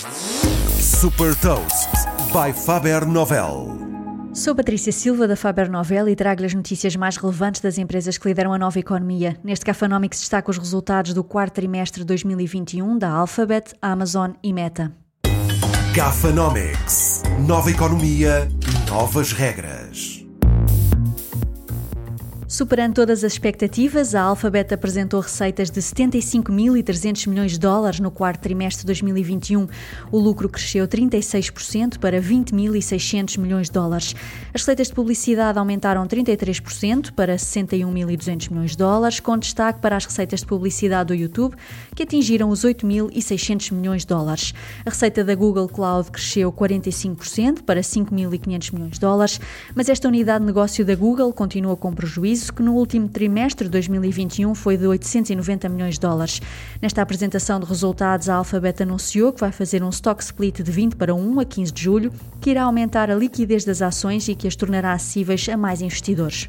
Super Toast by Faber Novel. Sou Patrícia Silva da Faber Novel e trago-lhe as notícias mais relevantes das empresas que lideram a nova economia. Neste Cafanomics destaca os resultados do quarto trimestre de 2021 da Alphabet, Amazon e Meta. Gafanomics. Nova economia, novas regras. Superando todas as expectativas, a Alphabet apresentou receitas de 75.300 milhões de dólares no quarto trimestre de 2021. O lucro cresceu 36% para 20.600 milhões de dólares. As receitas de publicidade aumentaram 33% para 61.200 milhões de dólares, com destaque para as receitas de publicidade do YouTube, que atingiram os 8.600 milhões de dólares. A receita da Google Cloud cresceu 45% para 5.500 milhões de dólares, mas esta unidade de negócio da Google continua com prejuízo que no último trimestre de 2021 foi de 890 milhões de dólares. Nesta apresentação de resultados, a Alphabet anunciou que vai fazer um stock split de 20 para 1 a 15 de julho, que irá aumentar a liquidez das ações e que as tornará acessíveis a mais investidores.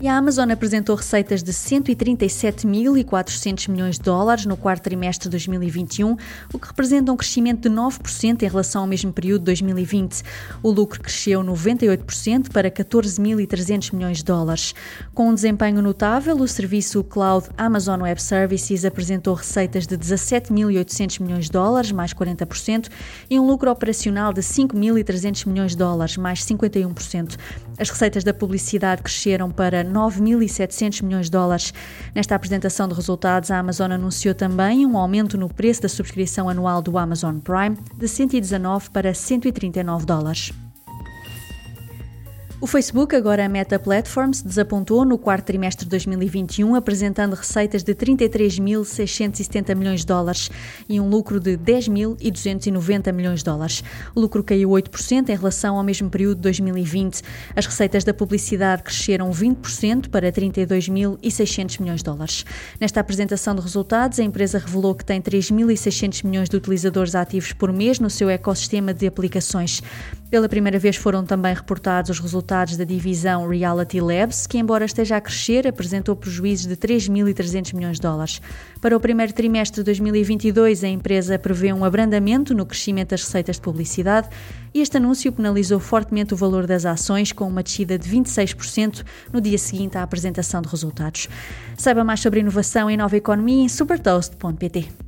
E a Amazon apresentou receitas de 137.400 milhões de dólares no quarto trimestre de 2021, o que representa um crescimento de 9% em relação ao mesmo período de 2020. O lucro cresceu 98% para 14.300 milhões de dólares. Com um desempenho notável, o serviço Cloud Amazon Web Services apresentou receitas de 17.800 milhões de dólares, mais 40%, e um lucro operacional de 5.300 milhões de dólares, mais 51%. As receitas da publicidade cresceram para 9.700 milhões de dólares. Nesta apresentação de resultados, a Amazon anunciou também um aumento no preço da subscrição anual do Amazon Prime de 119 para 139 dólares. O Facebook, agora a Meta Platforms, desapontou no quarto trimestre de 2021, apresentando receitas de 33.670 milhões de dólares e um lucro de 10.290 milhões de dólares. O lucro caiu 8% em relação ao mesmo período de 2020. As receitas da publicidade cresceram 20% para 32.600 milhões de dólares. Nesta apresentação de resultados, a empresa revelou que tem 3.600 milhões de utilizadores ativos por mês no seu ecossistema de aplicações. Pela primeira vez foram também reportados os resultados da divisão Reality Labs, que, embora esteja a crescer, apresentou prejuízos de 3.300 milhões de dólares. Para o primeiro trimestre de 2022, a empresa prevê um abrandamento no crescimento das receitas de publicidade e este anúncio penalizou fortemente o valor das ações, com uma descida de 26% no dia seguinte à apresentação de resultados. Saiba mais sobre inovação e nova economia em supertoast.pt.